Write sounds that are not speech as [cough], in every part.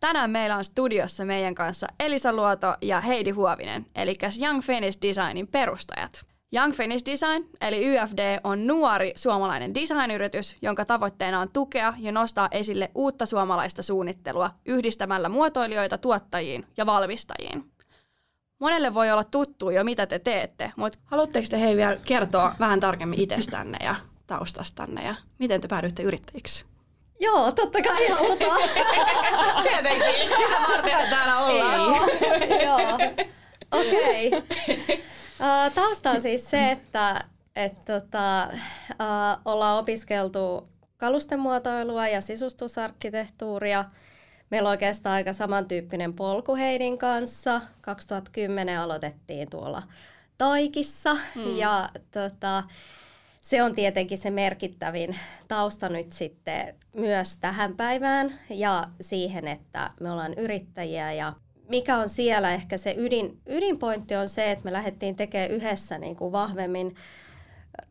Tänään meillä on studiossa meidän kanssa Elisa Luoto ja Heidi Huovinen, eli Young Finnish Designin perustajat. Young Finnish Design, eli YFD, on nuori suomalainen designyritys, jonka tavoitteena on tukea ja nostaa esille uutta suomalaista suunnittelua yhdistämällä muotoilijoita tuottajiin ja valmistajiin. Monelle voi olla tuttu jo, mitä te teette, mutta haluatteko te hei vielä kertoa vähän tarkemmin itsestänne ja taustastanne ja miten te päädyitte yrittäjiksi? Joo, totta kai halutaan. [laughs] Tietenkin, sitä vartenhan täällä ollaan. Joo, okei. Okay. Uh, tausta on siis se, että et, tota, uh, ollaan opiskeltu kalustemuotoilua ja sisustusarkkitehtuuria – Meillä on oikeastaan aika samantyyppinen polku Heidin kanssa. 2010 aloitettiin tuolla Taikissa hmm. ja tota, se on tietenkin se merkittävin tausta nyt sitten myös tähän päivään ja siihen, että me ollaan yrittäjiä ja mikä on siellä. Ehkä se ydin, ydinpointti on se, että me lähdettiin tekemään yhdessä niin kuin vahvemmin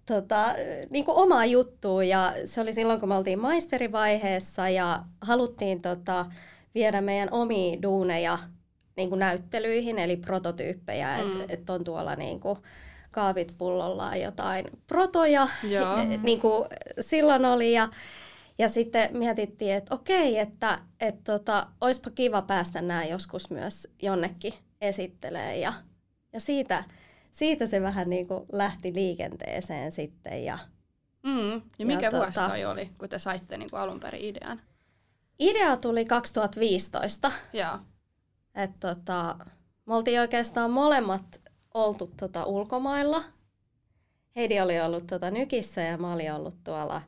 tota, niin kuin omaa juttua. Ja se oli silloin, kun me oltiin maisterivaiheessa ja haluttiin tota, viedä meidän omia duuneja niin kuin näyttelyihin, eli prototyyppejä, mm. että et on tuolla niin kuin, kaavit pullollaan jotain protoja, [laughs] niin kuin silloin oli. Ja, ja sitten mietittiin, että okei, että et tota, olisipa kiva päästä nämä joskus myös jonnekin esittelee ja, ja siitä, siitä se vähän niin kuin lähti liikenteeseen sitten. Ja, mm. ja mikä ja vuosi tota, toi oli, kun te saitte niin kuin alun perin idean? Idea tuli 2015. Joo. Et tota, me oltiin oikeastaan molemmat oltu tota ulkomailla. Heidi oli ollut tota Nykissä ja mä olin ollut tuolla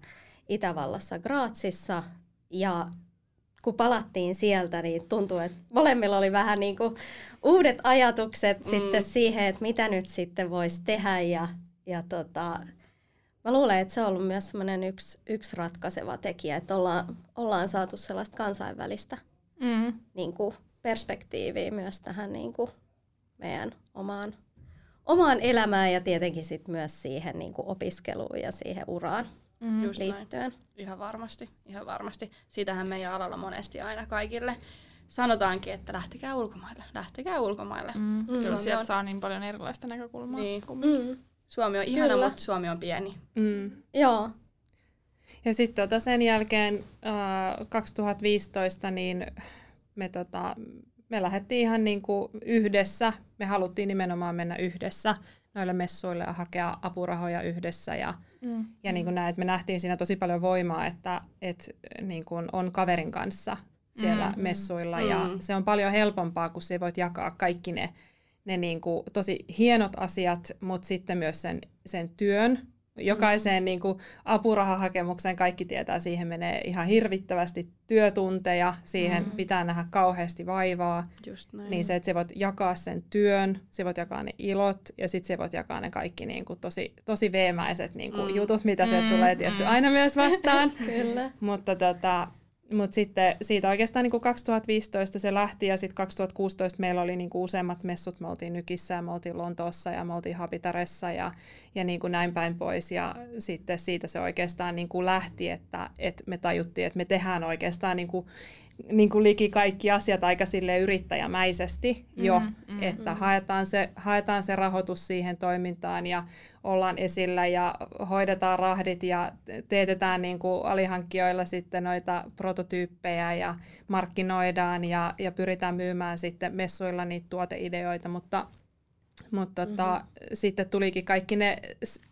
Itävallassa Graatsissa. Ja kun palattiin sieltä, niin tuntui, että molemmilla oli vähän niin kuin uudet ajatukset mm. sitten siihen, että mitä nyt sitten voisi tehdä. Ja, ja tota, Mä luulen, että se on ollut myös semmoinen yksi, yksi ratkaiseva tekijä, että ollaan, ollaan saatu sellaista kansainvälistä mm. niin kuin perspektiiviä myös tähän niin kuin meidän omaan, omaan elämään ja tietenkin sit myös siihen niin kuin opiskeluun ja siihen uraan mm. liittyen. Näin. Ihan varmasti, ihan varmasti. Siitähän meidän alalla monesti aina kaikille sanotaankin, että lähtekää ulkomaille, lähtekää ulkomaille. Mm. Kyllä sieltä on... saa niin paljon erilaista näkökulmaa. Niin. Mm. Suomi on ihana, Kyllä. mutta Suomi on pieni. Mm. Joo. Ja sitten tota sen jälkeen äh, 2015 niin me, tota, me lähdettiin ihan niinku yhdessä. Me haluttiin nimenomaan mennä yhdessä noille messuille ja hakea apurahoja yhdessä. Ja, mm. ja niin kuin näin, että me nähtiin siinä tosi paljon voimaa, että et, niin kuin on kaverin kanssa siellä mm. messuilla. Mm. Ja se on paljon helpompaa, kun sä voit jakaa kaikki ne ne niin kuin, tosi hienot asiat, mutta sitten myös sen, sen työn. Jokaiseen niin kuin, apurahahakemukseen kaikki tietää, siihen menee ihan hirvittävästi työtunteja, siihen mm. pitää nähdä kauheasti vaivaa. Just näin. Niin se, että sä voit jakaa sen työn, sä voit jakaa ne ilot ja sitten sä voit jakaa ne kaikki niin kuin, tosi, tosi veemäiset niin kuin, mm. jutut, mitä mm. se tulee tietty mm. aina myös vastaan. [laughs] Kyllä. Mutta tota, mutta sitten siitä oikeastaan niin kuin 2015 se lähti ja sitten 2016 meillä oli niin kuin useammat messut. Me oltiin Nykissä ja me oltiin Lontoossa ja me oltiin Habitaressa ja, ja niin kuin näin päin pois. Ja sitten siitä se oikeastaan niin kuin lähti, että, että me tajuttiin, että me tehdään oikeastaan niin kuin niin kuin liki kaikki asiat aika sille yrittäjämäisesti jo, mm, mm, että mm. Haetaan, se, haetaan se rahoitus siihen toimintaan ja ollaan esillä ja hoidetaan rahdit ja teetetään niin kuin alihankkijoilla sitten noita prototyyppejä ja markkinoidaan ja, ja pyritään myymään sitten messuilla niitä tuoteideoita, mutta mutta tota, mm-hmm. sitten tulikin kaikki ne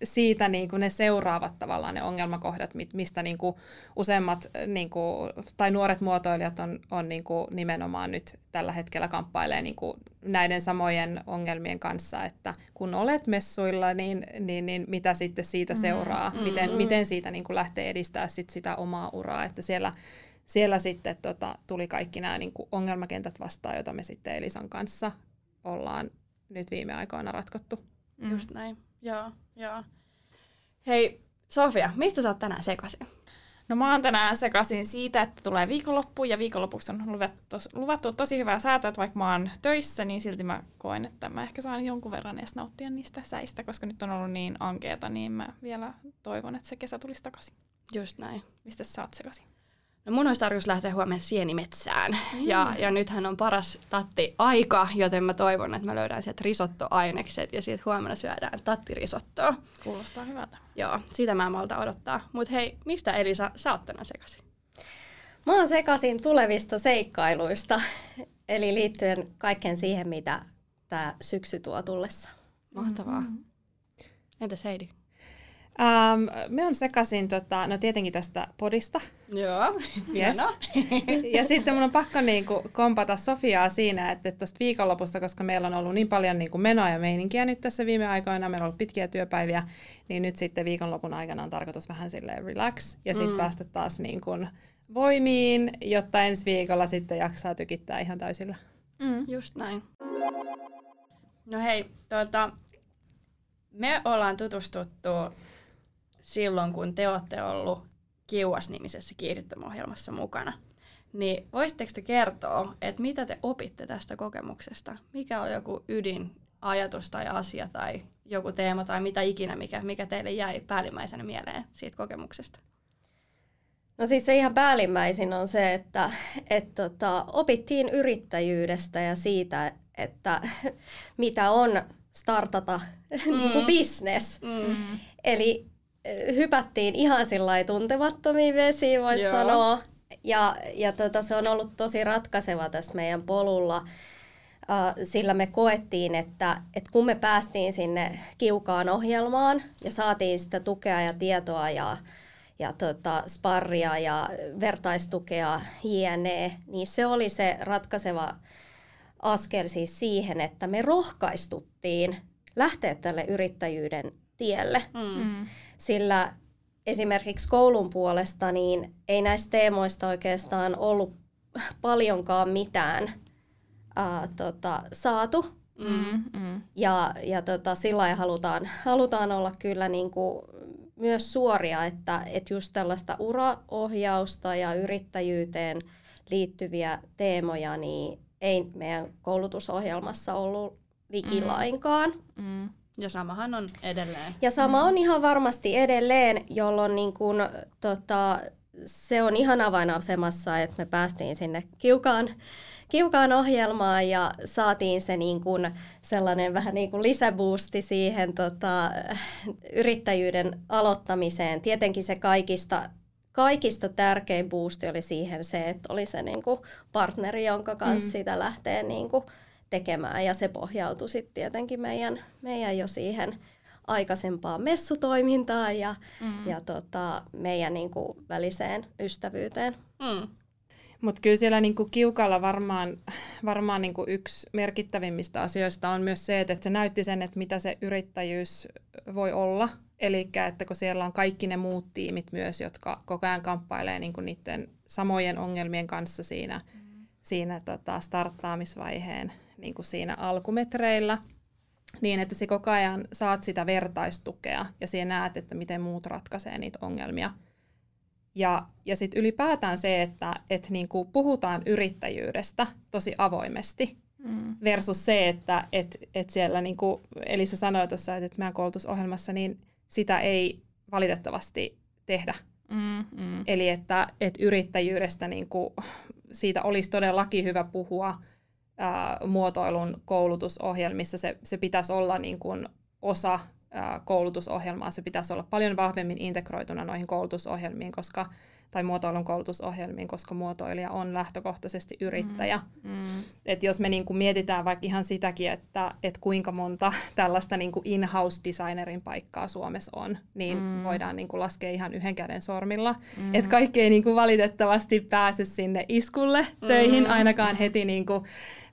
siitä niin kuin ne seuraavat tavallaan ne ongelmakohdat, mistä niin kuin useimmat niin kuin, tai nuoret muotoilijat on, on niin kuin nimenomaan nyt tällä hetkellä kamppailee niin kuin näiden samojen ongelmien kanssa, että kun olet messuilla, niin, niin, niin mitä sitten siitä mm-hmm. seuraa, mm-hmm. miten, miten siitä niin kuin lähtee edistää sit sitä omaa uraa, että siellä siellä sitten tota, tuli kaikki nämä niin kuin ongelmakentät vastaan, joita me sitten Elisan kanssa ollaan nyt viime aikoina ratkottu. Mm. Just näin, joo, joo. Hei, Sofia, mistä sä oot tänään sekaisin? No mä oon tänään sekaisin siitä, että tulee viikonloppu ja viikonlopuksi on luvattu, luvattu tosi hyvää säätöä, että vaikka mä oon töissä, niin silti mä koen, että mä ehkä saan jonkun verran edes nauttia niistä säistä, koska nyt on ollut niin ankeeta, niin mä vielä toivon, että se kesä tulisi takaisin. Just näin. Mistä sä oot sekaisin? No mun olisi tarkoitus lähteä huomenna sienimetsään. Mm. Ja, ja nythän on paras tatti aika, joten mä toivon, että mä löydän sieltä risottoainekset ja siitä huomenna syödään tattirisottoa. Kuulostaa hyvältä. Joo, sitä mä malta odottaa. Mutta hei, mistä Elisa sä oot tänään sekaisin? Mä oon sekaisin tulevista seikkailuista, [laughs] eli liittyen kaikkeen siihen, mitä tämä syksy tuo tullessa. Mahtavaa. Mm-hmm. Entäs Heidi? Um, me on sekaisin, tota, no tietenkin tästä podista. Joo, [laughs] yes. [laughs] ja sitten mun on pakko niinku kompata Sofiaa siinä, että tuosta viikonlopusta, koska meillä on ollut niin paljon niinku menoa ja meininkiä nyt tässä viime aikoina, meillä on ollut pitkiä työpäiviä, niin nyt sitten viikonlopun aikana on tarkoitus vähän silleen relax ja sitten mm. päästä taas niinku voimiin, jotta ensi viikolla sitten jaksaa tykittää ihan täysillä. Mm. Just näin. No hei, tuota, me ollaan tutustuttu silloin, kun te olette ollut Kiuas-nimisessä kiihdyttämöohjelmassa mukana. Niin voisitteko te kertoa, että mitä te opitte tästä kokemuksesta? Mikä oli joku ydin ajatus tai asia tai joku teema tai mitä ikinä, mikä, mikä teille jäi päällimmäisenä mieleen siitä kokemuksesta? No siis se ihan päällimmäisin on se, että et tota, opittiin yrittäjyydestä ja siitä, että [laughs] mitä on startata [laughs] mm. niin business. Mm. Eli hypättiin ihan sillä tuntemattomiin vesiin, voisi sanoa. Ja, ja tota, se on ollut tosi ratkaiseva tässä meidän polulla, uh, sillä me koettiin, että, että kun me päästiin sinne kiukaan ohjelmaan ja saatiin sitä tukea ja tietoa ja, ja tota, sparria ja vertaistukea jne, niin se oli se ratkaiseva askel siis siihen, että me rohkaistuttiin lähteä tälle yrittäjyyden tielle. Mm. mm. Sillä esimerkiksi koulun puolesta niin ei näistä teemoista oikeastaan ollut paljonkaan mitään ää, tota, saatu. Mm, mm. Ja, ja tota, sillä halutaan, halutaan olla kyllä niin kuin myös suoria, että, että just tällaista uraohjausta ja yrittäjyyteen liittyviä teemoja niin ei meidän koulutusohjelmassa ollut likilainkaan. Mm. Mm. Ja samahan on edelleen. Ja sama on ihan varmasti edelleen, jolloin niin kun, tota, se on ihan avainasemassa, että me päästiin sinne kiukaan, kiukaan ohjelmaan ja saatiin se niin kun sellainen vähän niin kuin lisäboosti siihen tota, yrittäjyyden aloittamiseen. Tietenkin se kaikista kaikista tärkein boosti oli siihen se, että oli se niin kuin partneri, jonka kanssa mm. sitä lähtee niin kuin tekemään. Ja se pohjautui sitten tietenkin meidän, meidän jo siihen aikaisempaan messutoimintaan ja, mm. ja tota, meidän niin kuin, väliseen ystävyyteen. Mm. Mutta kyllä siellä niinku kiukalla varmaan, varmaan niinku yksi merkittävimmistä asioista on myös se, että se näytti sen, että mitä se yrittäjyys voi olla. Eli että kun siellä on kaikki ne muut tiimit myös, jotka koko ajan kamppailee niinku niiden samojen ongelmien kanssa siinä, mm. siinä tota starttaamisvaiheen niin kuin siinä alkumetreillä, niin että se koko ajan saat sitä vertaistukea ja siinä näet, että miten muut ratkaisee niitä ongelmia. Ja, ja sitten ylipäätään se, että et niin kuin puhutaan yrittäjyydestä tosi avoimesti mm. versus se, että et, et siellä, niin kuin Elisa sanoi tuossa, että meidän koulutusohjelmassa, niin sitä ei valitettavasti tehdä. Mm, mm. Eli että et yrittäjyydestä niin kuin, siitä olisi todellakin hyvä puhua – ää, muotoilun koulutusohjelmissa se, se pitäisi olla niin kuin osa ää, koulutusohjelmaa, se pitäisi olla paljon vahvemmin integroituna noihin koulutusohjelmiin, koska tai muotoilun koulutusohjelmiin, koska muotoilija on lähtökohtaisesti yrittäjä. Mm, mm. Et jos me niinku mietitään vaikka ihan sitäkin, että et kuinka monta [laughs] tällaista niinku in-house designerin paikkaa Suomessa on, niin mm. voidaan niinku laskea ihan yhden käden sormilla. Mm. Että kaikki ei niinku valitettavasti pääse sinne iskulle töihin mm. ainakaan heti niinku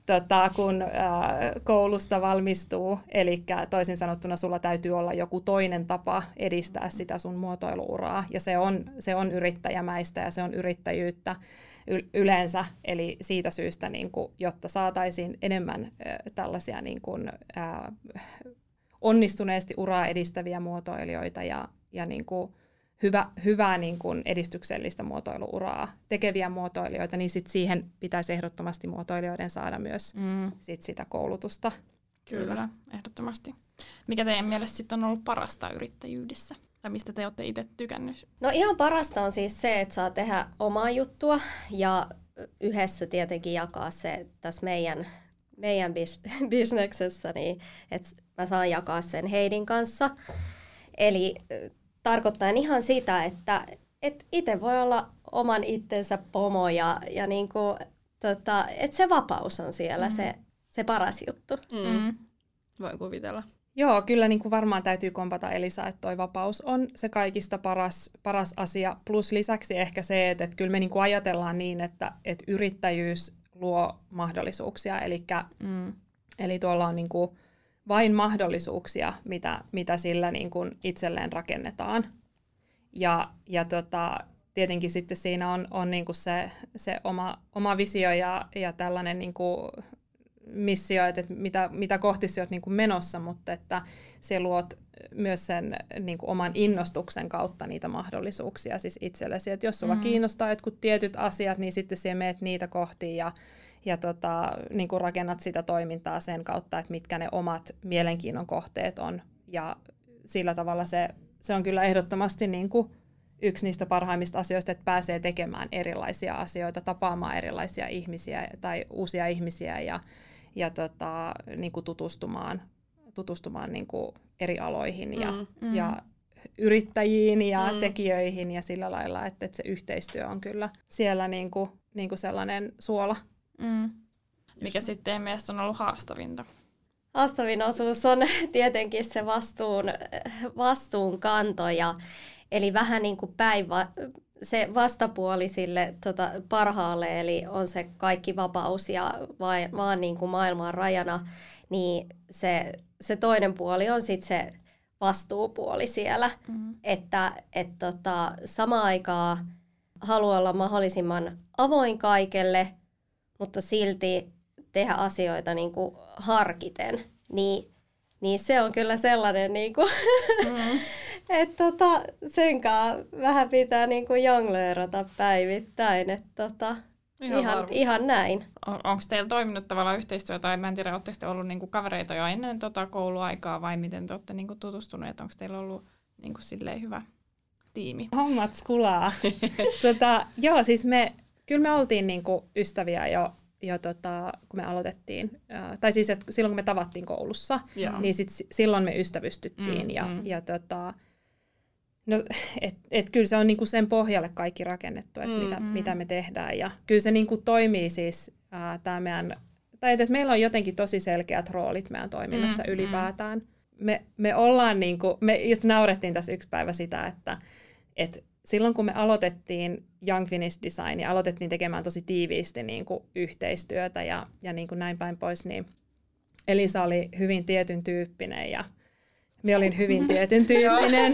tota, kun ää, koulusta valmistuu. Eli toisin sanottuna sulla täytyy olla joku toinen tapa edistää sitä sun muotoiluuraa. Ja se on, se on yrittäjämäistä ja se on yrittäjyyttä yleensä. Eli siitä syystä, niin kuin, jotta saataisiin enemmän ää, tällaisia niin kuin, ää, onnistuneesti uraa edistäviä muotoilijoita ja, ja niin kuin, hyvä, hyvää niin kuin edistyksellistä muotoiluuraa tekeviä muotoilijoita, niin sit siihen pitäisi ehdottomasti muotoilijoiden saada myös mm. sit sitä koulutusta. Kyllä, Kyllä, ehdottomasti. Mikä teidän mielestä sitten on ollut parasta yrittäjyydessä? Tai mistä te olette itse tykännyt? No ihan parasta on siis se, että saa tehdä omaa juttua ja yhdessä tietenkin jakaa se tässä meidän, meidän bis- [laughs] bisneksessä, niin että mä saan jakaa sen Heidin kanssa. Eli tarkoittaa ihan sitä, että et itse voi olla oman itsensä pomo ja, ja niinku, tota, että se vapaus on siellä mm. se, se paras juttu. Mm. Mm. Voin kuvitella. Joo, kyllä niin kuin varmaan täytyy kompata Elisa, että toi vapaus on se kaikista paras, paras asia. Plus lisäksi ehkä se, että, että kyllä me niin kuin ajatellaan niin, että, että yrittäjyys luo mahdollisuuksia. Elikkä, mm. Eli tuolla on niin kuin vain mahdollisuuksia, mitä, mitä sillä niin kuin itselleen rakennetaan. Ja, ja tota, tietenkin sitten siinä on, on niin kuin se, se oma, oma visio ja, ja tällainen niin kuin missio, että mitä, mitä kohti sä oot niin kuin menossa, mutta että se luot myös sen niin kuin oman innostuksen kautta niitä mahdollisuuksia siis itsellesi. Että jos sulla mm. kiinnostaa jotkut tietyt asiat, niin sitten sä meet niitä kohti ja, ja tota, niin kuin rakennat sitä toimintaa sen kautta, että mitkä ne omat mielenkiinnon kohteet on. Ja sillä tavalla se, se on kyllä ehdottomasti niin kuin yksi niistä parhaimmista asioista, että pääsee tekemään erilaisia asioita, tapaamaan erilaisia ihmisiä tai uusia ihmisiä ja, ja tota, niin kuin tutustumaan, tutustumaan niin kuin eri aloihin ja, mm, mm. ja yrittäjiin ja mm. tekijöihin ja sillä lailla, että, että se yhteistyö on kyllä siellä niin kuin, niin kuin sellainen suola. Mm. Mikä sitten mielestä on ollut haastavinta? Haastavin osuus on [laughs] tietenkin se vastuun, vastuunkanto, ja, eli vähän niin kuin päivä, se vastapuoli sille tota, parhaalle, eli on se kaikki vapaus ja vain, vaan niin kuin maailman rajana, niin se, se toinen puoli on sitten se vastuupuoli siellä, mm-hmm. että et, tota, samaan aikaan haluaa olla mahdollisimman avoin kaikelle, mutta silti tehdä asioita niin kuin harkiten, niin, niin se on kyllä sellainen, niin kuin, [laughs] mm. että tota, senkaan vähän pitää niin kuin jongleerata päivittäin. Että tota, ihan, ihan, ihan näin. On, Onko teillä toiminut tavallaan yhteistyö, tai mä en tiedä, oletteko te ollut niinku kavereita jo ennen tota kouluaikaa, vai miten te olette niinku tutustuneet, onko teillä ollut niinku silleen hyvä tiimi? Hommat skulaa. [laughs] tota, joo, siis me kyllä me oltiin niinku ystäviä jo, jo tota, kun me aloitettiin, äh, tai siis että silloin kun me tavattiin koulussa, Joo. niin sit, silloin me ystävystyttiin. Mm, ja, mm. ja tota, no, et, et kyllä se on niinku sen pohjalle kaikki rakennettu, että mm, mitä, mm. mitä me tehdään. Ja kyllä se niinku toimii siis äh, tämä meidän, tai että meillä on jotenkin tosi selkeät roolit meidän toiminnassa mm, ylipäätään. Mm. Me, me ollaan, niinku, me just naurettiin tässä yksi päivä sitä, että et silloin kun me aloitettiin Young Finnish Design ja aloitettiin tekemään tosi tiiviisti niin kuin yhteistyötä ja, ja niin kuin näin päin pois, niin Elisa oli hyvin tietyn tyyppinen ja me olin hyvin [laughs] tietyn tyyppinen.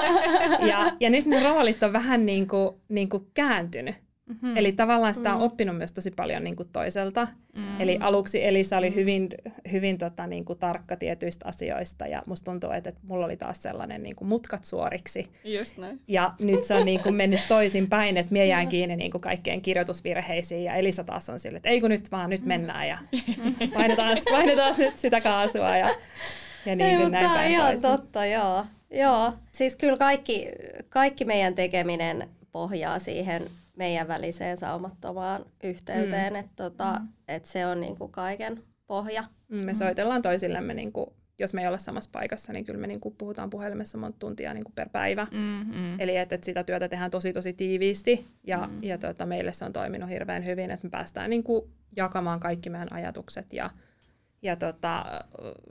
[laughs] ja, ja nyt ne roolit on vähän niin kuin, niin kuin kääntynyt. Mm-hmm. Eli tavallaan sitä on mm. oppinut myös tosi paljon niin kuin toiselta. Mm. Eli aluksi Elisa oli hyvin, hyvin tota, niin kuin tarkka tietyistä asioista ja musta tuntuu, että, että mulla oli taas sellainen niin kuin mutkat suoriksi. Just näin. Ja nyt se on niin kuin mennyt [laughs] toisin päin, että mie jään kiinni niin kuin kaikkeen kirjoitusvirheisiin ja Elisa taas on sille, että ei kun nyt vaan, nyt mennään ja [laughs] painetaan, painetaan nyt sitä kaasua ja, ja niin, ei, näin päin ihan totta, joo. Joo, siis kyllä kaikki, kaikki meidän tekeminen pohjaa siihen meidän väliseen saumattomaan yhteyteen, mm. että tota, mm. et se on niinku kaiken pohja. Mm, me soitellaan toisillemme, niinku, jos me ei olla samassa paikassa, niin kyllä me niinku puhutaan puhelimessa monta tuntia niinku per päivä. Mm-hmm. Eli että et sitä työtä tehdään tosi tosi tiiviisti ja, mm. ja tota, meille se on toiminut hirveän hyvin, että me päästään niinku jakamaan kaikki meidän ajatukset ja, ja tota,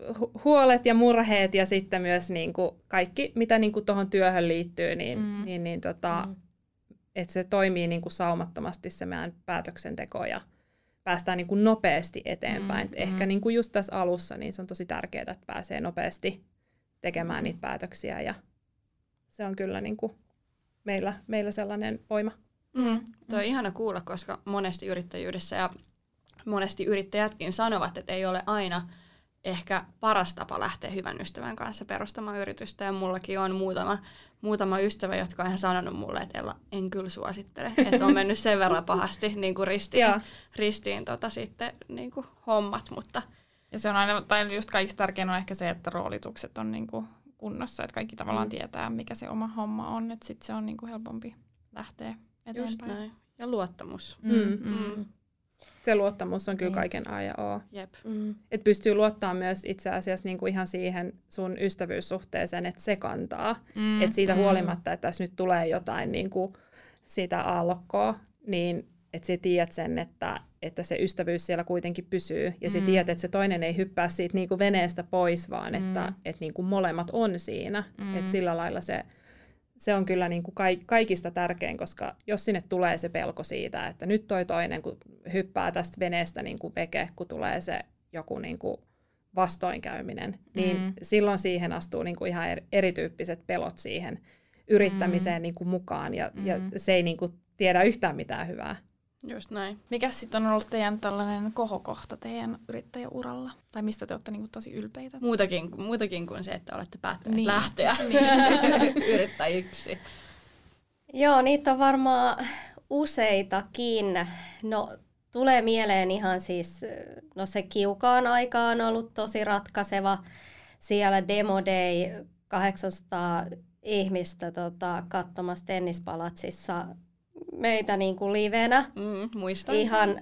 hu- huolet ja murheet ja sitten myös niinku kaikki, mitä niinku tuohon työhön liittyy, niin, mm. niin, niin tota, mm että se toimii niin kuin saumattomasti se meidän päätöksenteko ja päästään niin kuin nopeasti eteenpäin. Mm, Mm, Ehkä mm. niin kuin just tässä alussa niin se on tosi tärkeää, että pääsee nopeasti tekemään niitä päätöksiä ja se on kyllä niin kuin meillä, meillä sellainen voima. Mm. Tuo on ihana kuulla, koska monesti yrittäjyydessä ja monesti yrittäjätkin sanovat, että ei ole aina ehkä paras tapa lähteä hyvän ystävän kanssa perustamaan yritystä. Ja mullakin on muutama, muutama ystävä, jotka on ihan sanonut mulle, että Ella, en kyllä suosittele. Että on mennyt sen verran pahasti niin kuin ristiin, ristiin tota sitten niin kuin hommat, mutta Ja se on aina, tai just kaikista tärkein on ehkä se, että roolitukset on niinku kunnossa, että kaikki tavallaan Mm. tietää, mikä se oma homma on, että sitten se on niinku helpompi lähteä just eteenpäin. näin. Ja luottamus. Mm, mm. Se luottamus on kyllä Niin. kaiken A ja O. Jep. Mm. Et pystyy luottaa myös itse asiassa niin kuin ihan siihen sun ystävyyssuhteeseen, että se kantaa. Mm, Et siitä mm. huolimatta, että tässä nyt tulee jotain niin kuin sitä aallokkoa, niin että sä tiedät sen, että, että se ystävyys siellä kuitenkin pysyy. Ja sä Mm. tiedät, että se toinen ei hyppää siitä niin kuin veneestä pois, vaan että, Mm. että niin kuin molemmat on siinä. Mm. Että sillä lailla se, se on kyllä niin kuin kaik- kaikista tärkein, koska jos sinne tulee se pelko siitä, että nyt toi toinen, kun hyppää tästä veneestä niin kuin veke, kun tulee se joku niin kuin vastoinkäyminen, niin Mm. silloin siihen astuu niin kuin ihan er- erityyppiset pelot siihen yrittämiseen Mm. niin kuin mukaan, ja, ja Mm. se ei niin kuin tiedä yhtään mitään hyvää. Just näin. Mikä sitten on ollut teidän tällainen kohokohta teidän yrittäjäuralla? Tai mistä te olette niinku tosi ylpeitä? Muutakin, muutakin kuin se, että olette päättäneet Niin. lähteä [laughs] Niin. [laughs] yrittäjiksi. Joo, niitä on varmaan useitakin. No, tulee mieleen ihan siis, no se kiukaan aika on ollut tosi ratkaiseva. Siellä Demo Day 800 ihmistä tota, katsomassa tennispalatsissa meitä niin kuin livenä. Mm, muistan. Ihan,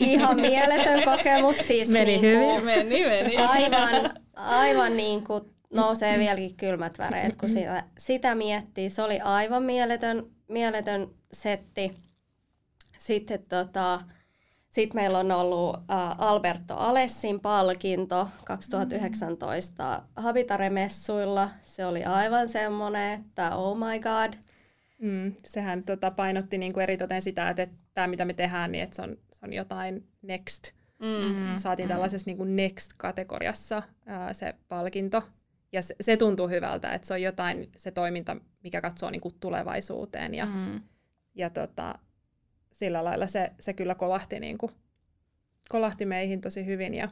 ihan mieletön kokemus. Siis Meni niin hyvin. Kuin, Meni, meni. aivan, aivan niin kuin nousee vieläkin kylmät väreet, kun sitä, sitä miettii. Se oli aivan mieletön, mieletön setti. Sitten tota, sit meillä on ollut ä, Alberto Alessin palkinto 2019 Habitare-messuilla. Se oli aivan semmoinen, että oh my god. Mm, sehän tota, painotti niin kuin eritoten sitä, että, että tämä mitä me tehdään, niin että se on, se on jotain next. Mm. Mm. Saatiin tällaisessa niin kuin next-kategoriassa ää, se palkinto. Ja se, se tuntuu hyvältä, että se on jotain se toiminta, mikä katsoo niin kuin tulevaisuuteen. Ja, Mm. ja tota, sillä lailla se, se kyllä kolahti, niin kuin, kolahti meihin tosi hyvin. Ja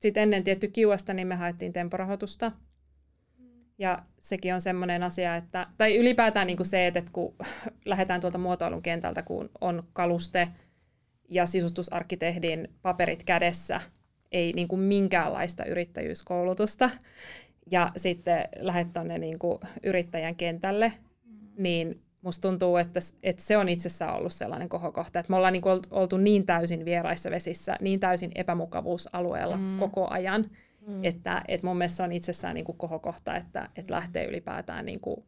sitten ennen tietty kiuasta, niin me haettiin temporahoitusta. Ja sekin on semmoinen asia, että, tai ylipäätään niin kuin se, että kun [laughs] lähdetään tuolta muotoilun kentältä, kun on kaluste ja sisustusarkkitehdin paperit kädessä, ei niin kuin minkäänlaista yrittäjyyskoulutusta, ja sitten lähdet tuonne niin kuin yrittäjän kentälle, niin musta tuntuu, että, että se on itsessään ollut sellainen kohokohta, että me ollaan niin kuin oltu niin täysin vieraissa vesissä, niin täysin epämukavuusalueella mm. koko ajan, mm. että, että mun mielestä se on itsessään niin kuin kohokohta, että, että lähtee ylipäätään niin kuin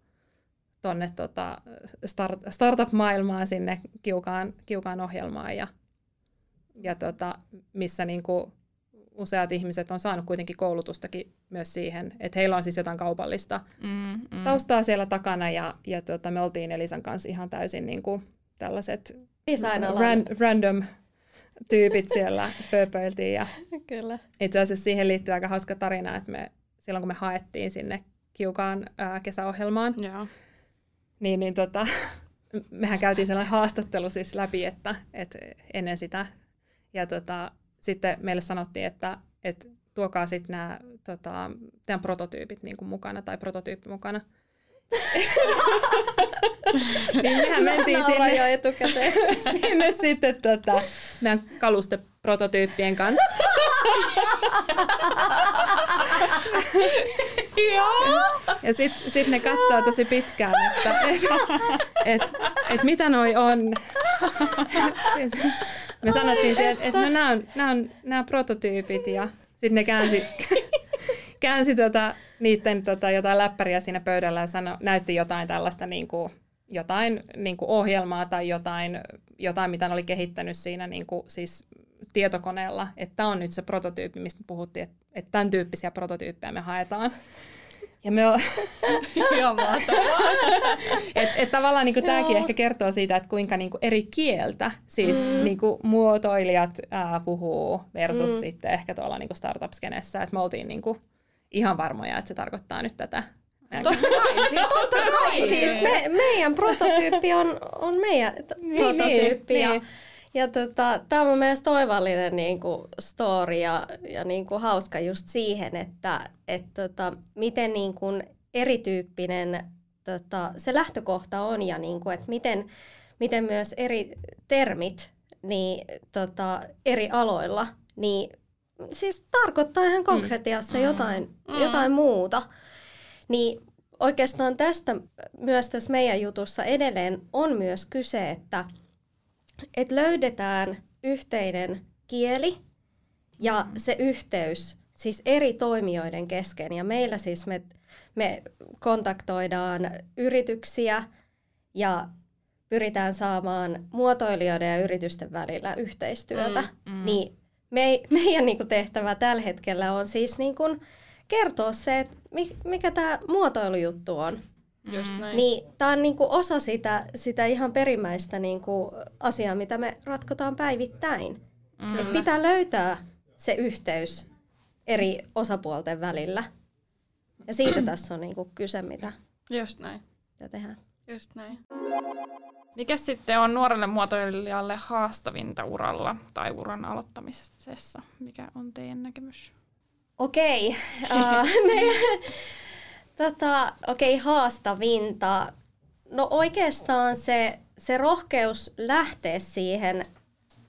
tonne tota start, startup-maailmaan sinne kiukaan, kiukaan ohjelmaan ja, ja tota, missä niin kuin useat ihmiset on saanut kuitenkin koulutustakin myös siihen, että heillä on siis jotain kaupallista Mm. Mm. taustaa siellä takana ja, ja tota, me oltiin Elisan kanssa ihan täysin niin kuin tällaiset ran, random tyypit siellä [laughs] pööpöiltiin ja Kyllä. itse asiassa siihen liittyy aika hauska tarina, että me, silloin kun me haettiin sinne Kiukaan ää, kesäohjelmaan, Joo. niin, niin tota, [laughs] mehän käytiin sellainen haastattelu siis läpi, että, että ennen sitä. Ja tota, sitten meille sanottiin, että, että tuokaa sitten nämä tota, teidän prototyypit niin kuin mukana tai prototyyppi mukana. Niin mehän mentiin sinne, jo etukäteen. [laughs] sinne sitten tota, meidän kalusteprototyyppien kanssa. Joo. Ja sitten sit ne katsoo tosi pitkään, että et, et, et mitä noi on. Me sanottiin siihen, että et no nämä on, nää on nämä prototyypit ja sitten ne käänsi, käänsi tota, niiden tota, jotain läppäriä siinä pöydällä ja sano, näytti jotain tällaista niin kuin, jotain niin kuin ohjelmaa tai jotain, jotain, mitä ne oli kehittänyt siinä niin kuin, siis tietokoneella, että tämä on nyt se prototyyppi, mistä puhuttiin, että, että tämän tyyppisiä prototyyppejä me haetaan. Ja me on, Ihan [laughs] mahtavaa. et, et tavallaan niin tämäkin ehkä kertoo siitä, että kuinka niin eri kieltä siis mm. niin muotoilijat ää, puhuu versus mm. sitten ehkä tuolla niin startup-skenessä. Että me oltiin niin ihan varmoja, että se tarkoittaa nyt tätä. Totta kai, siis totta kai. Siis me, meidän prototyyppi on, on meidän t- prototyyppi. niin, ja, niin. ja tota, tämä on mun mielestä toivallinen niinku, story ja, ja niinku, hauska just siihen, että et, tota, miten niinku, erityyppinen tota, se lähtökohta on ja niinku, että miten, miten myös eri termit niin, tota, eri aloilla niin siis tarkoittaa ihan konkretiassa jotain, jotain muuta. Niin oikeastaan tästä myös tässä meidän jutussa edelleen on myös kyse, että, että löydetään yhteinen kieli ja se yhteys siis eri toimijoiden kesken. Ja meillä siis me, me kontaktoidaan yrityksiä ja pyritään saamaan muotoilijoiden ja yritysten välillä yhteistyötä. Mm, mm. Niin me, [laughs] meidän niinku tehtävä tällä hetkellä on siis niinku kertoa se, että mi- mikä tämä muotoilujuttu on. Just näin. Niin tämä on niinku osa sitä, sitä ihan perimmäistä niinku asiaa, mitä me ratkotaan päivittäin. Mm. Et pitää löytää se yhteys eri osapuolten välillä. Ja siitä [clears throat] tässä on niinku kyse, mitä, Just näin. mitä tehdään. Just näin. Mikä sitten on nuorelle muotoilijalle haastavinta uralla tai uran aloittamisessa? Mikä on teidän näkemys? Okei. [laughs] Uh, meidän, tota, okei, haastavinta. No oikeastaan se, se rohkeus lähteä siihen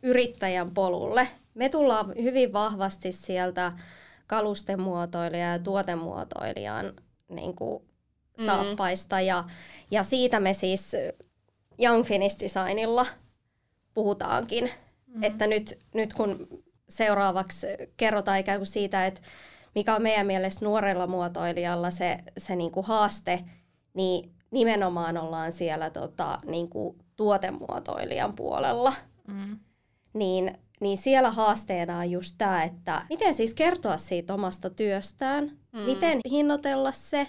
yrittäjän polulle. Me tullaan hyvin vahvasti sieltä kalustemuotoilijan ja tuotemuotoilijan niin kuin, saappaista. Ja, ja siitä me siis Young Finnish Designilla puhutaankin. Mm. Että nyt, nyt kun seuraavaksi kerrotaan ikään kuin siitä, että mikä on meidän mielestä nuorella muotoilijalla se, se niin kuin haaste, niin nimenomaan ollaan siellä tota, niin kuin tuotemuotoilijan puolella. Mm. Niin, niin siellä haasteena on just tämä, että miten siis kertoa siitä omasta työstään, mm. miten hinnoitella se,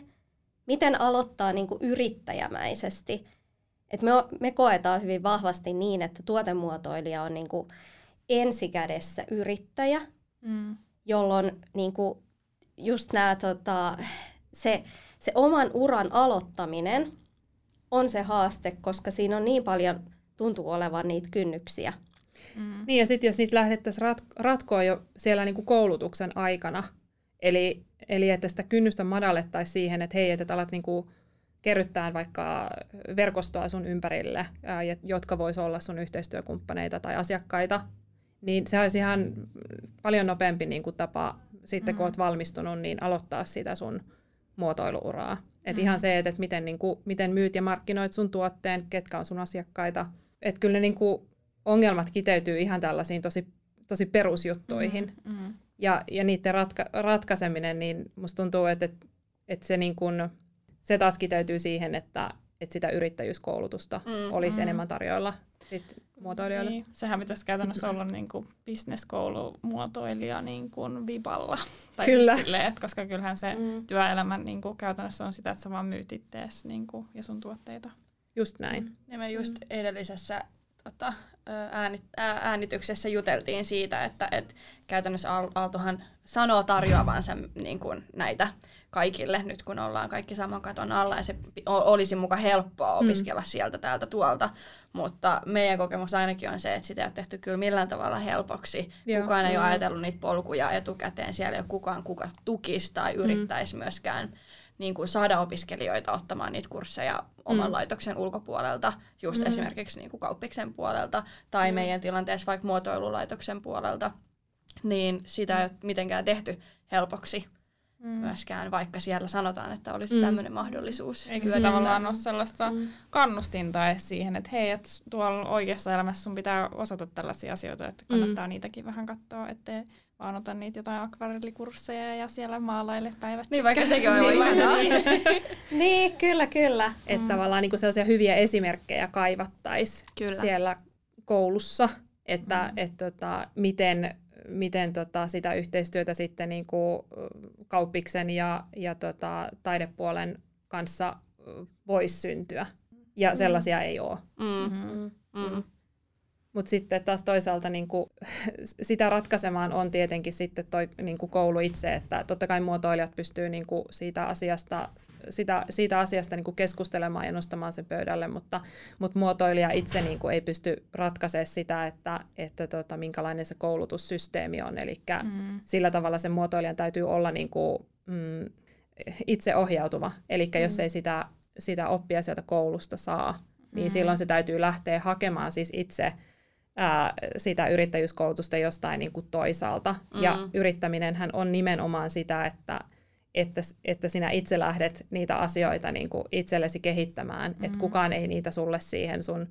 miten aloittaa niin kuin yrittäjämäisesti. Et me, me koetaan hyvin vahvasti niin, että tuotemuotoilija on niin kuin ensikädessä yrittäjä, Mm. jolloin niin kuin just nämä, tota, se, se oman uran aloittaminen on se haaste, koska siinä on niin paljon, tuntuu olevan niitä kynnyksiä. Mm. Niin ja sitten jos niitä lähdettäisiin rat- ratkoa jo siellä niinku koulutuksen aikana, eli, eli että sitä kynnystä madallettaisiin siihen, että hei, että alat niinku kerryttää vaikka verkostoa sun ympärille, ää, jotka vois olla sun yhteistyökumppaneita tai asiakkaita, niin se olisi ihan paljon nopeampi niinku tapa sitten, kun oot valmistunut, niin aloittaa sitä sun muotoiluuraa. Et Mm. ihan se, että et miten, niinku, miten myyt ja markkinoit sun tuotteen, ketkä on sun asiakkaita. Että kyllä ne niinku ongelmat kiteytyy ihan tällaisiin tosi, tosi perusjuttuihin. Mm. Ja, ja niiden ratka- ratkaiseminen, niin musta tuntuu, että, että, että se, niin kun, se taas kiteytyy siihen, että, että sitä yrittäjyyskoulutusta Mm, mm, olisi mm. mm. enemmän tarjolla sit muotoilijoille. Niin. Sehän pitäisi käytännössä olla niin kuin bisneskoulumuotoilija niin kuin viballa. [laughs] Tai Kyllä. Siis silleen, että koska kyllähän se Mm. mm. työelämä niin kuin käytännössä on sitä, että sä vaan myyt ittees niin kuin, ja sun tuotteita. Just näin. Ja me just edellisessä tota, ö, ääni, ää- äänityksessä juteltiin siitä, että et käytännössä Al- Aaltohan sanoo tarjoavansa niin kuin näitä kaikille nyt kun ollaan kaikki saman katon alla ja se olisi muka helppoa opiskella mm. sieltä täältä tuolta, mutta meidän kokemus ainakin on se, että sitä ei ole tehty kyllä millään tavalla helpoksi. Joo. Kukaan ei ole Mm. ajatellut niitä polkuja etukäteen, siellä ei ole kukaan kuka tukisi tai yrittäisi myöskään niin kuin saada opiskelijoita ottamaan niitä kursseja oman Mm. laitoksen ulkopuolelta, just Mm. esimerkiksi niin kuin kauppiksen puolelta tai Mm. meidän tilanteessa vaikka muotoilulaitoksen puolelta, niin sitä ei ole mitenkään tehty helpoksi Mm. myöskään, vaikka siellä sanotaan, että olisi Mm. tämmöinen mahdollisuus. Eikä se tavallaan ole sellaista Mm. kannustinta edes siihen, että hei, että tuolla oikeassa elämässä sun pitää osata tällaisia asioita, että kannattaa mm. niitäkin vähän katsoa, ettei vaan ota niitä jotain akvarellikursseja ja siellä maalaille päivät. Niin, vaikka sekin on Niin. aivan ihanaa. [laughs] Niin, kyllä, kyllä. Että Mm. tavallaan niin sellaisia hyviä esimerkkejä kaivattaisiin siellä koulussa, että Mm. et, tota, miten miten tota, sitä yhteistyötä sitten niin kuin kauppiksen ja, ja tota, taidepuolen kanssa voisi syntyä. Ja mm. sellaisia ei ole. Mm. Mm. Mm. Mutta sitten taas toisaalta niin kuin, sitä ratkaisemaan on tietenkin sitten toi niin kuin koulu itse, että totta kai muotoilijat pystyy niin kuin siitä asiasta sitä, siitä asiasta niin kuin keskustelemaan ja nostamaan sen pöydälle, mutta, mutta muotoilija itse niin kuin ei pysty ratkaisemaan sitä, että, että tota, minkälainen se koulutussysteemi on. Eli mm. sillä tavalla sen muotoilijan täytyy olla niin kuin, mm, itseohjautuva. Eli mm. jos ei sitä, sitä oppia sieltä koulusta saa, niin mm. silloin se täytyy lähteä hakemaan siis itse ää, sitä yrittäjyyskoulutusta jostain niin kuin toisaalta. Mm. Ja yrittäminenhän on nimenomaan sitä, että että, että sinä itse lähdet niitä asioita niin kuin itsellesi kehittämään, mm-hmm. että kukaan ei niitä sulle siihen sun,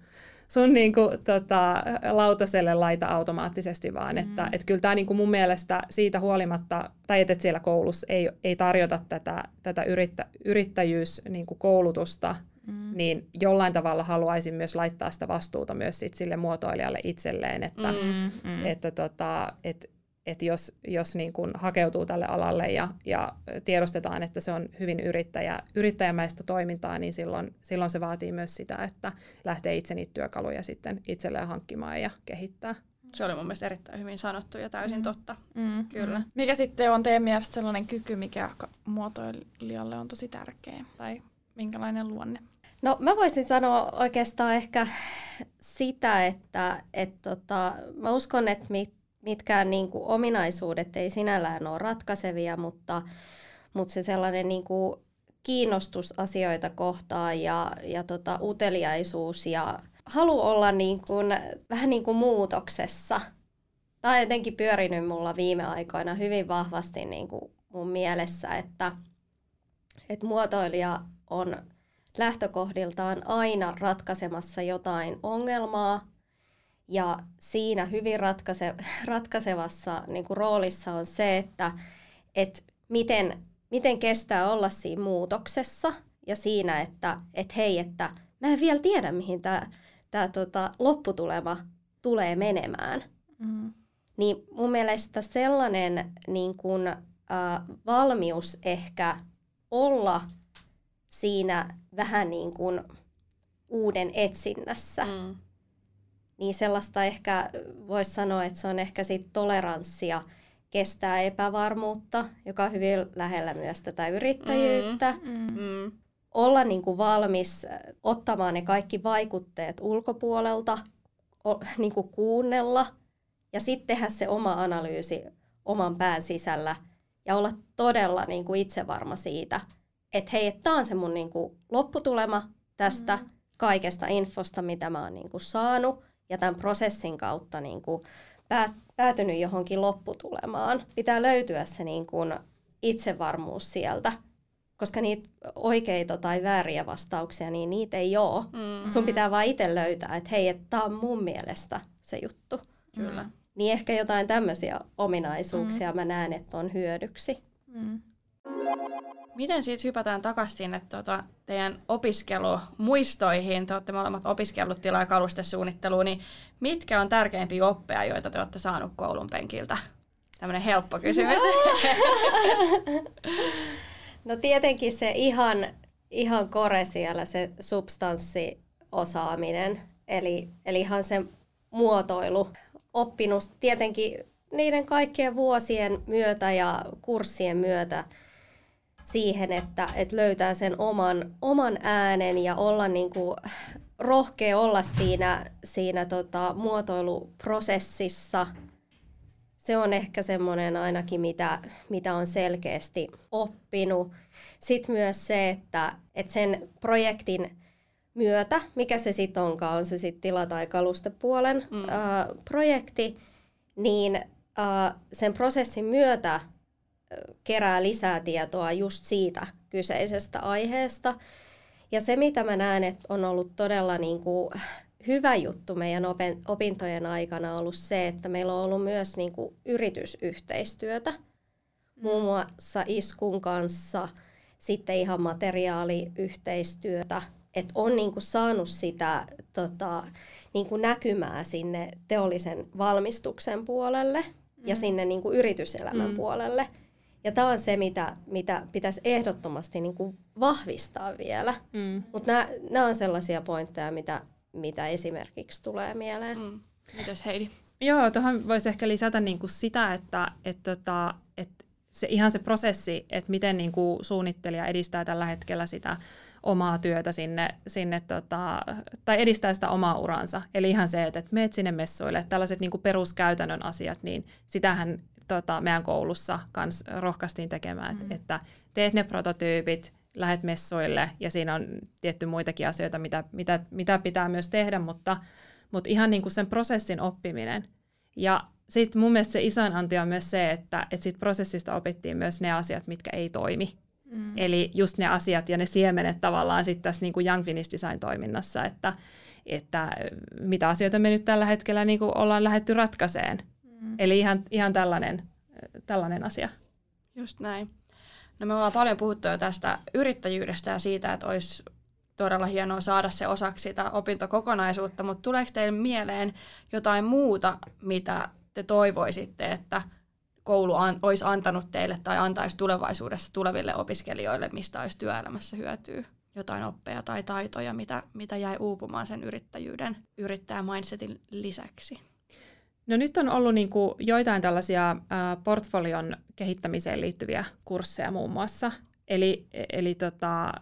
sun niin kuin, tota, lautaselle laita automaattisesti, vaan mm-hmm. että et kyllä tämä niin kuin mun mielestä siitä huolimatta, tai että siellä koulussa ei, ei tarjota tätä, tätä yrittä, yrittäjyyskoulutusta, mm. niin jollain tavalla haluaisin myös laittaa sitä vastuuta myös sit sille muotoilijalle itselleen, että, mm, mm. että tota, et, että jos, jos niin kuin hakeutuu tälle alalle ja, ja tiedostetaan, että se on hyvin yrittäjä, yrittäjämäistä toimintaa, niin silloin, silloin se vaatii myös sitä, että lähtee itse niitä työkaluja sitten itselleen hankkimaan ja kehittää. Se oli mun mielestä erittäin hyvin sanottu ja täysin mm. totta. Mm. Kyllä. Mm. Mikä sitten on teidän mielestä sellainen kyky, mikä muotoilijalle on tosi tärkeä? Tai minkälainen luonne? No mä voisin sanoa oikeastaan ehkä sitä, että et tota, mä uskon, että mit, mitkään niin kuin ominaisuudet ei sinällään ole ratkaisevia, mutta, mutta se sellainen niin kuin kiinnostus asioita kohtaan ja, ja tota, uteliaisuus ja halu olla niin kuin, vähän niin kuin muutoksessa. Tämä on jotenkin pyörinyt mulla viime aikoina hyvin vahvasti niin kuin mun mielessä, että, että muotoilija on lähtökohdiltaan aina ratkaisemassa jotain ongelmaa, ja siinä hyvin ratkaise, [laughs] ratkaisevassa niin kuin roolissa on se, että et miten, miten kestää olla siinä muutoksessa ja siinä, että et hei, että mä en vielä tiedä, mihin tämä tää, tota, lopputulema tulee menemään. Mm. Niin mun mielestä sellainen niin kun, äh, valmius ehkä olla siinä vähän niin kuin uuden etsinnässä. Mm niin sellaista ehkä voisi sanoa, että se on ehkä sit toleranssia kestää epävarmuutta, joka on hyvin lähellä myös tätä yrittäjyyttä. Mm, mm. mm. Olla niin kuin valmis ottamaan ne kaikki vaikutteet ulkopuolelta, o, niin kuin kuunnella ja sitten tehdä se oma analyysi oman pään sisällä ja olla todella niin kuin itsevarma siitä, että hei, tämä on se mun niin kuin lopputulema tästä mm. kaikesta infosta, mitä mä oon niin kuin saanut ja tämän prosessin kautta niin kuin päätynyt johonkin lopputulemaan. Pitää löytyä se niin kuin itsevarmuus sieltä, koska niitä oikeita tai vääriä vastauksia, niin niitä ei ole. Mm-hmm. Sun pitää vaan itse löytää, että hei, että tämä on mun mielestä se juttu. Kyllä. Niin ehkä jotain tämmöisiä ominaisuuksia mm-hmm. mä näen, että on hyödyksi. Mm. Miten siitä hypätään takaisin sinne tuota, teidän opiskelumuistoihin? Te olette molemmat opiskellut tila- ja kalustesuunnitteluun, niin mitkä on tärkeimpiä oppeja, joita te olette saanut koulun penkiltä? Tämmöinen helppo kysymys. [laughs] No tietenkin se ihan, ihan kore siellä, se substanssiosaaminen, eli, eli ihan se muotoilu. Oppinut tietenkin niiden kaikkien vuosien myötä ja kurssien myötä – siihen, että, että löytää sen oman, oman äänen ja olla niin kuin rohkea olla siinä, siinä tota, muotoiluprosessissa. Se on ehkä semmoinen ainakin, mitä, mitä on selkeästi oppinut. Sitten myös se, että, että sen projektin myötä, mikä se sitten onkaan, on se sitten tila- tai kalustepuolen mm. ää, projekti, niin ää, sen prosessin myötä kerää lisää tietoa just siitä kyseisestä aiheesta. Ja se, mitä mä näen, että on ollut todella niin kuin hyvä juttu meidän opintojen aikana on ollut se, että meillä on ollut myös niin kuin yritysyhteistyötä, muun muassa Iskun kanssa, sitten ihan materiaaliyhteistyötä, että on niin kuin saanut sitä tota, niin kuin näkymää sinne teollisen valmistuksen puolelle. ja sinne niin kuin yrityselämän Mm. puolelle. Ja tämä on se, mitä, mitä pitäisi ehdottomasti niin kuin vahvistaa vielä. Mm. Mutta nämä on sellaisia pointteja, mitä, mitä esimerkiksi tulee mieleen. Mm. Mites Heidi? Joo, tuohon voisi ehkä lisätä niin kuin sitä, että, että, tota, että se, ihan se prosessi, että miten niin kuin suunnittelija edistää tällä hetkellä sitä omaa työtä sinne, sinne tota, tai edistää sitä omaa uransa. Eli ihan se, että, että meet sinne messuille, tällaiset niin kuin peruskäytännön asiat, niin sitähän tota, meidän koulussa kans rohkaistiin tekemään, mm. että teet ne prototyypit, lähet messuille ja siinä on tietty muitakin asioita, mitä, mitä, mitä pitää myös tehdä, mutta, mutta ihan niin kuin sen prosessin oppiminen. Ja sitten mun mielestä se isoin anti on myös se, että, että siitä prosessista opittiin myös ne asiat, mitkä ei toimi. Mm. Eli just ne asiat ja ne siemenet tavallaan sitten tässä niin kuin Young Finnish Design-toiminnassa, että, että mitä asioita me nyt tällä hetkellä niin kuin ollaan lähetty ratkaiseen. Mm. Eli ihan, ihan tällainen, tällainen asia. Just näin. No me ollaan paljon puhuttu jo tästä yrittäjyydestä ja siitä, että olisi todella hienoa saada se osaksi sitä opintokokonaisuutta, mutta tuleeko teille mieleen jotain muuta, mitä te toivoisitte, että koulu an, olisi antanut teille tai antaisi tulevaisuudessa tuleville opiskelijoille, mistä olisi työelämässä hyötyä? Jotain oppeja tai taitoja, mitä, mitä jäi uupumaan sen yrittäjyyden, yrittäjämindsetin lisäksi? No nyt on ollut niin kuin joitain tällaisia äh, portfolion kehittämiseen liittyviä kursseja muun muassa. Eli, eli tota,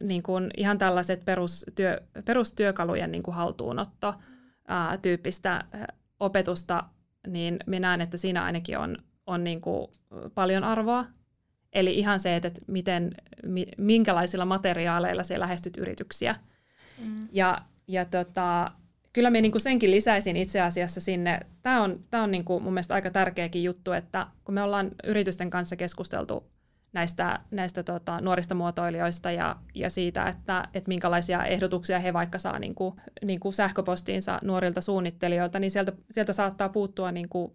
niin kuin ihan tällaiset perustyö, perustyökalujen niin kuin haltuunotto äh, tyyppistä äh, opetusta, niin minä näen, että siinä ainakin on, on niin kuin paljon arvoa. Eli ihan se, että miten, minkälaisilla materiaaleilla se lähestyt yrityksiä. Mm. Ja, ja tota, kyllä minä niin senkin lisäisin itse asiassa sinne. Tämä on, tämä on niin kuin mun mielestä aika tärkeäkin juttu, että kun me ollaan yritysten kanssa keskusteltu näistä, näistä tota, nuorista muotoilijoista ja, ja siitä, että, että minkälaisia ehdotuksia he vaikka saa niin kuin, niin kuin sähköpostiinsa nuorilta suunnittelijoilta, niin sieltä, sieltä saattaa puuttua niin kuin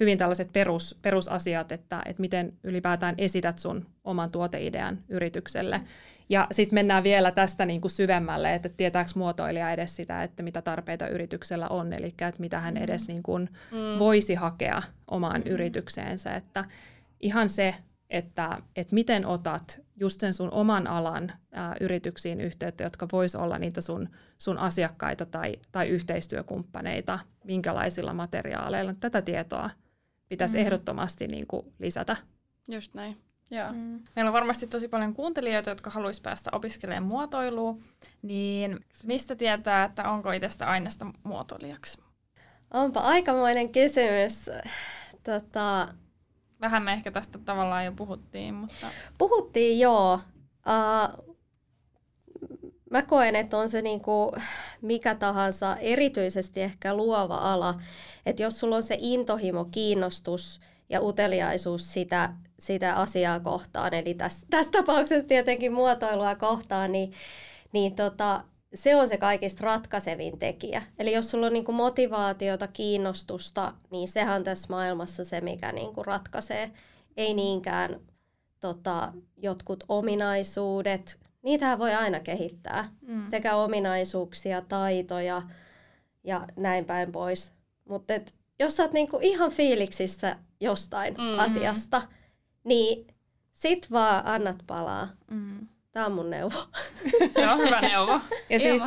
hyvin tällaiset perus, perusasiat, että, että miten ylipäätään esität sun oman tuoteidean yritykselle. Ja sitten mennään vielä tästä niin kuin syvemmälle, että tietääkö muotoilija edes sitä, että mitä tarpeita yrityksellä on, eli että mitä hän edes niin kuin mm. voisi hakea omaan mm. yritykseensä. Että ihan se, että, että miten otat just sen sun oman alan ää, yrityksiin yhteyttä, jotka vois olla niitä sun, sun asiakkaita tai, tai yhteistyökumppaneita, minkälaisilla materiaaleilla. Tätä tietoa pitäisi mm. ehdottomasti niin kuin lisätä. Just näin. Joo. Mm. Meillä on varmasti tosi paljon kuuntelijoita, jotka haluaisi päästä opiskelemaan muotoiluun, niin mistä tietää, että onko itsestä aineesta muotoilijaksi? Onpa aikamoinen kysymys. Tota, Vähän me ehkä tästä tavallaan jo puhuttiin, mutta... Puhuttiin joo. Uh, mä koen, että on se niinku mikä tahansa, erityisesti ehkä luova ala. Että jos sulla on se intohimo, kiinnostus ja uteliaisuus sitä, sitä asiaa kohtaan, eli tässä, tässä tapauksessa tietenkin muotoilua kohtaan, niin, niin tota, se on se kaikista ratkaisevin tekijä. Eli jos sulla on niinku motivaatiota, kiinnostusta, niin sehän on tässä maailmassa se, mikä niinku ratkaisee. Ei niinkään tota, jotkut ominaisuudet. Niitähän voi aina kehittää. Mm. Sekä ominaisuuksia, taitoja ja näin päin pois. Mutta jos sä oot niinku ihan fiiliksissä jostain mm-hmm. asiasta, niin sit vaan annat palaa. Mm. Tämä on mun neuvo. [laughs] Se on hyvä neuvo. ja siis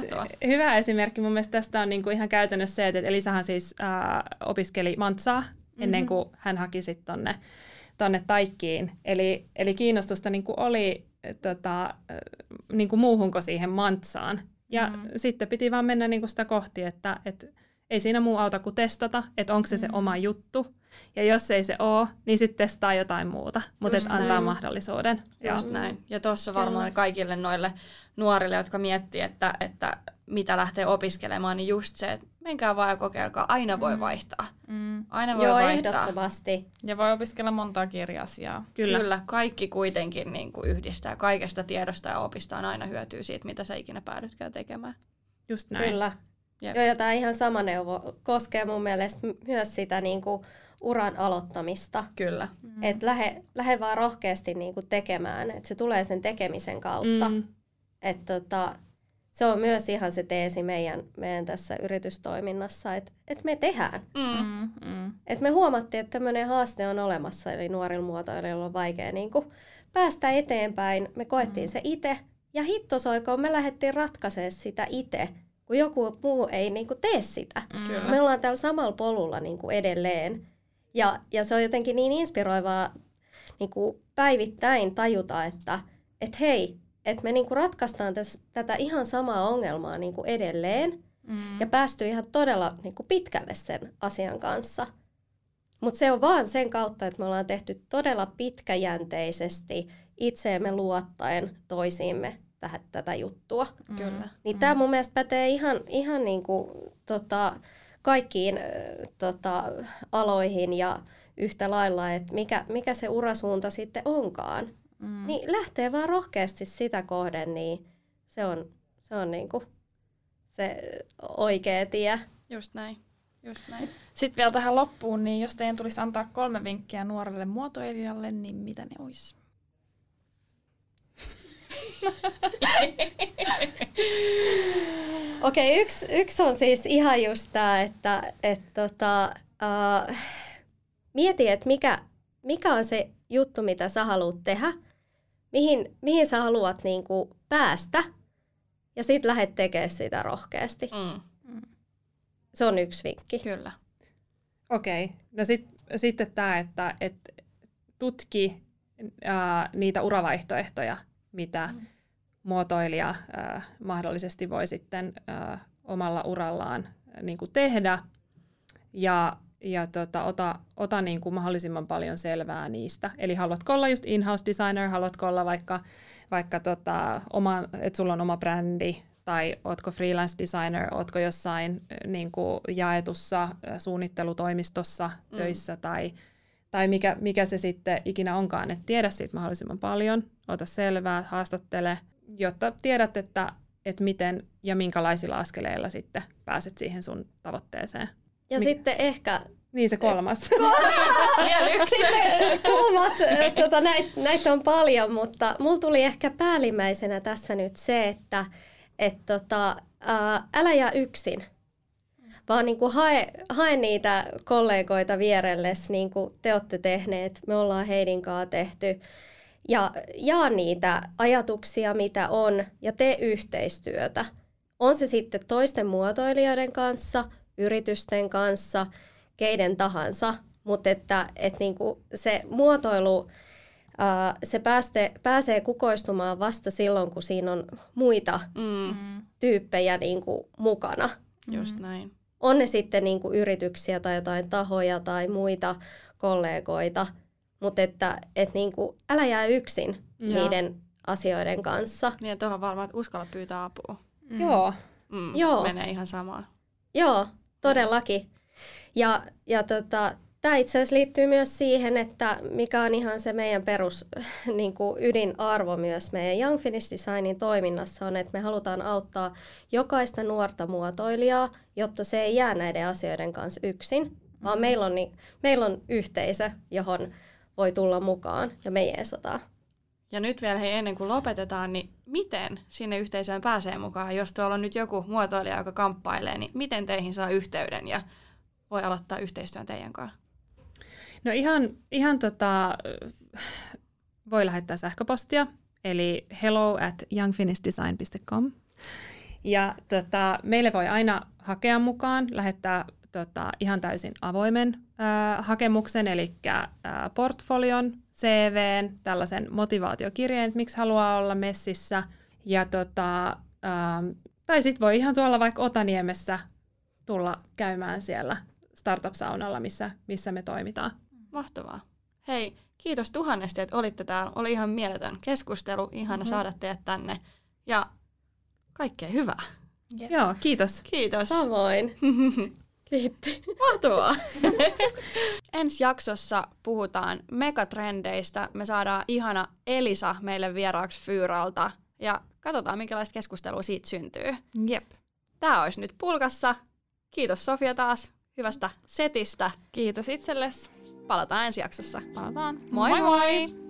hyvä esimerkki mun mielestä tästä on niinku ihan käytännössä se, että Elisahan siis äh, opiskeli Mantsaa mm-hmm. ennen kuin hän haki sitten tonne, tonne Taikkiin. Eli, eli kiinnostusta niinku oli tota, niinku muuhun kuin siihen Mantsaan. Ja mm-hmm. sitten piti vaan mennä niinku sitä kohti, että et, ei siinä muu auta kuin testata, että onko se mm-hmm. se oma juttu. Ja jos ei se ole, niin sitten testaa jotain muuta, mutta antaa näin. mahdollisuuden. Just näin. Ja tuossa varmaan kaikille noille nuorille, jotka miettii, että, että mitä lähtee opiskelemaan, niin just se, että menkää vaan ja kokeilkaa. Aina voi mm. vaihtaa. Mm. Aina voi Joo, vaihtaa. ehdottomasti. Ja voi opiskella montaa eri asiaa. Kyllä. Kyllä. Kaikki kuitenkin niin kuin yhdistää. Kaikesta tiedosta ja opista on aina hyötyä siitä, mitä sä ikinä päädytkään tekemään. Just näin. Kyllä. Jep. Joo, ja tämä ihan sama neuvo koskee mun mielestä myös sitä niin kuin uran aloittamista. Kyllä. Mm. Että lähde, lähde vaan rohkeasti niin kuin tekemään, että se tulee sen tekemisen kautta. Mm. Että tota, se on myös ihan se teesi meidän, meidän tässä yritystoiminnassa, että, että me tehdään. Mm. Mm, mm. Et me huomattiin, että tämmöinen haaste on olemassa, eli nuorilla muotoilijoilla on vaikea niin kuin päästä eteenpäin. Me koettiin mm. se itse, ja hittosoikoon me lähdettiin ratkaisemaan sitä itse, kun joku muu ei niin kuin tee sitä. Kyllä. Me ollaan täällä samalla polulla niin kuin edelleen. Ja, ja se on jotenkin niin inspiroivaa niin kuin päivittäin tajuta, että et hei, että me niin kuin ratkaistaan täs, tätä ihan samaa ongelmaa niin kuin edelleen Mm. ja päästy ihan todella niin kuin pitkälle sen asian kanssa. Mutta se on vaan sen kautta, että me ollaan tehty todella pitkäjänteisesti itseemme luottaen toisiimme tähän, tätä juttua. Kyllä. Niin mm. tämä mun mielestä pätee ihan, ihan niin kuin, tota, kaikkiin tota, aloihin ja yhtä lailla, että mikä, mikä se urasuunta sitten onkaan. Mm. Niin lähtee vaan rohkeasti sitä kohden, niin se on, se on niin kuin se oikea tie. Just näin. Just näin. Sitten vielä tähän loppuun, niin jos teidän tulisi antaa kolme vinkkiä nuorelle muotoilijalle, niin mitä ne olisi? [laughs] Okei, okay, yksi, yksi on siis ihan just tämä, että et tota, uh, mieti, että mikä, mikä on se juttu, mitä sä haluat tehdä, mihin, mihin sä haluat niinku päästä, ja sitten lähdet tekemään sitä rohkeasti. Mm. Se on yksi vinkki. Kyllä. Okei, okay. no sit, sitten tämä, että et tutki ää, niitä uravaihtoehtoja, mitä mm. muotoilija ää, mahdollisesti voi sitten ää, omalla urallaan ää, niin kuin tehdä. Ja, ja tota, ota, ota niin kuin mahdollisimman paljon selvää niistä. Eli haluatko olla just in-house designer, haluatko olla vaikka, vaikka tota, oma, että sulla on oma brändi, tai ootko freelance designer, ootko jossain niin kuin jaetussa äh, suunnittelutoimistossa mm. töissä tai, tai mikä, mikä se sitten ikinä onkaan, että tiedä siitä mahdollisimman paljon, ota selvää, haastattele, jotta tiedät, että, että miten ja minkälaisilla askeleilla sitten pääset siihen sun tavoitteeseen. Ja Mi- sitten ehkä Niin se kolmas. [laughs] Sitten kolmas, tota, näitä näit on paljon, mutta mulla tuli ehkä päällimmäisenä tässä nyt se, että et tota, ää, älä jää yksin, vaan niin kuin hae, hae niitä kollegoita vierelles, niin kuin te olette tehneet, me ollaan Heidin kanssa tehty, ja jaa niitä ajatuksia, mitä on, ja tee yhteistyötä. On se sitten toisten muotoilijoiden kanssa, yritysten kanssa, keiden tahansa, mutta että, että niin kuin se muotoilu, se pääste, pääsee kukoistumaan vasta silloin, kun siinä on muita Mm. Mm. tyyppejä niin kuin mukana. Just näin. On ne sitten niin kuin yrityksiä tai jotain tahoja tai muita kollegoita, mutta että et niin kuin, älä jää yksin Joo. niiden asioiden kanssa. Niin, että tuohon varmaan, että uskalla pyytää apua. Mm. Joo. Mm. Joo. Menee ihan samaan. Joo, todellakin. Ja, ja tota, tämä itse asiassa liittyy myös siihen, että mikä on ihan se meidän perus [laughs] niin kuin ydinarvo myös meidän Young Finnish Designin toiminnassa on, että me halutaan auttaa jokaista nuorta muotoilijaa, jotta se ei jää näiden asioiden kanssa yksin, vaan meillä on, niin, meillä on yhteisö, johon voi tulla mukaan ja me jeesataan. Ja nyt vielä hei, ennen kuin lopetetaan, niin miten sinne yhteisöön pääsee mukaan? Jos tuolla on nyt joku muotoilija, joka kamppailee, niin miten teihin saa yhteyden ja voi aloittaa yhteistyön teidän kanssa? No ihan, ihan tota, voi lähettää sähköpostia, eli hello at youngfinishdesign.com. Ja tota, meille voi aina hakea mukaan, lähettää tota, ihan täysin avoimen ää, hakemuksen, eli ää, portfolion, CVn, tällaisen motivaatiokirjeen, että miksi haluaa olla messissä. Ja tota, ää, tai sitten voi ihan tuolla vaikka Otaniemessä tulla käymään siellä startup-saunalla, missä, missä me toimitaan. Mahtavaa. Hei, kiitos tuhannesti, että olitte täällä. Oli ihan mieletön keskustelu. Ihana mm-hmm. saada teidät tänne. Ja kaikkea hyvää. Jep. Joo, kiitos. Kiitos. Samoin. [laughs] Kiitti. Mahtavaa. [laughs] Ensi jaksossa puhutaan megatrendeistä. Me saadaan ihana Elisa meille vieraaksi Fyyralta. Ja katsotaan, minkälaista keskustelua siitä syntyy. Jep. Tämä olisi nyt pulkassa. Kiitos Sofia taas hyvästä setistä. Kiitos itsellesi. Palataan ensi jaksossa. Palataan. Moi moi! moi.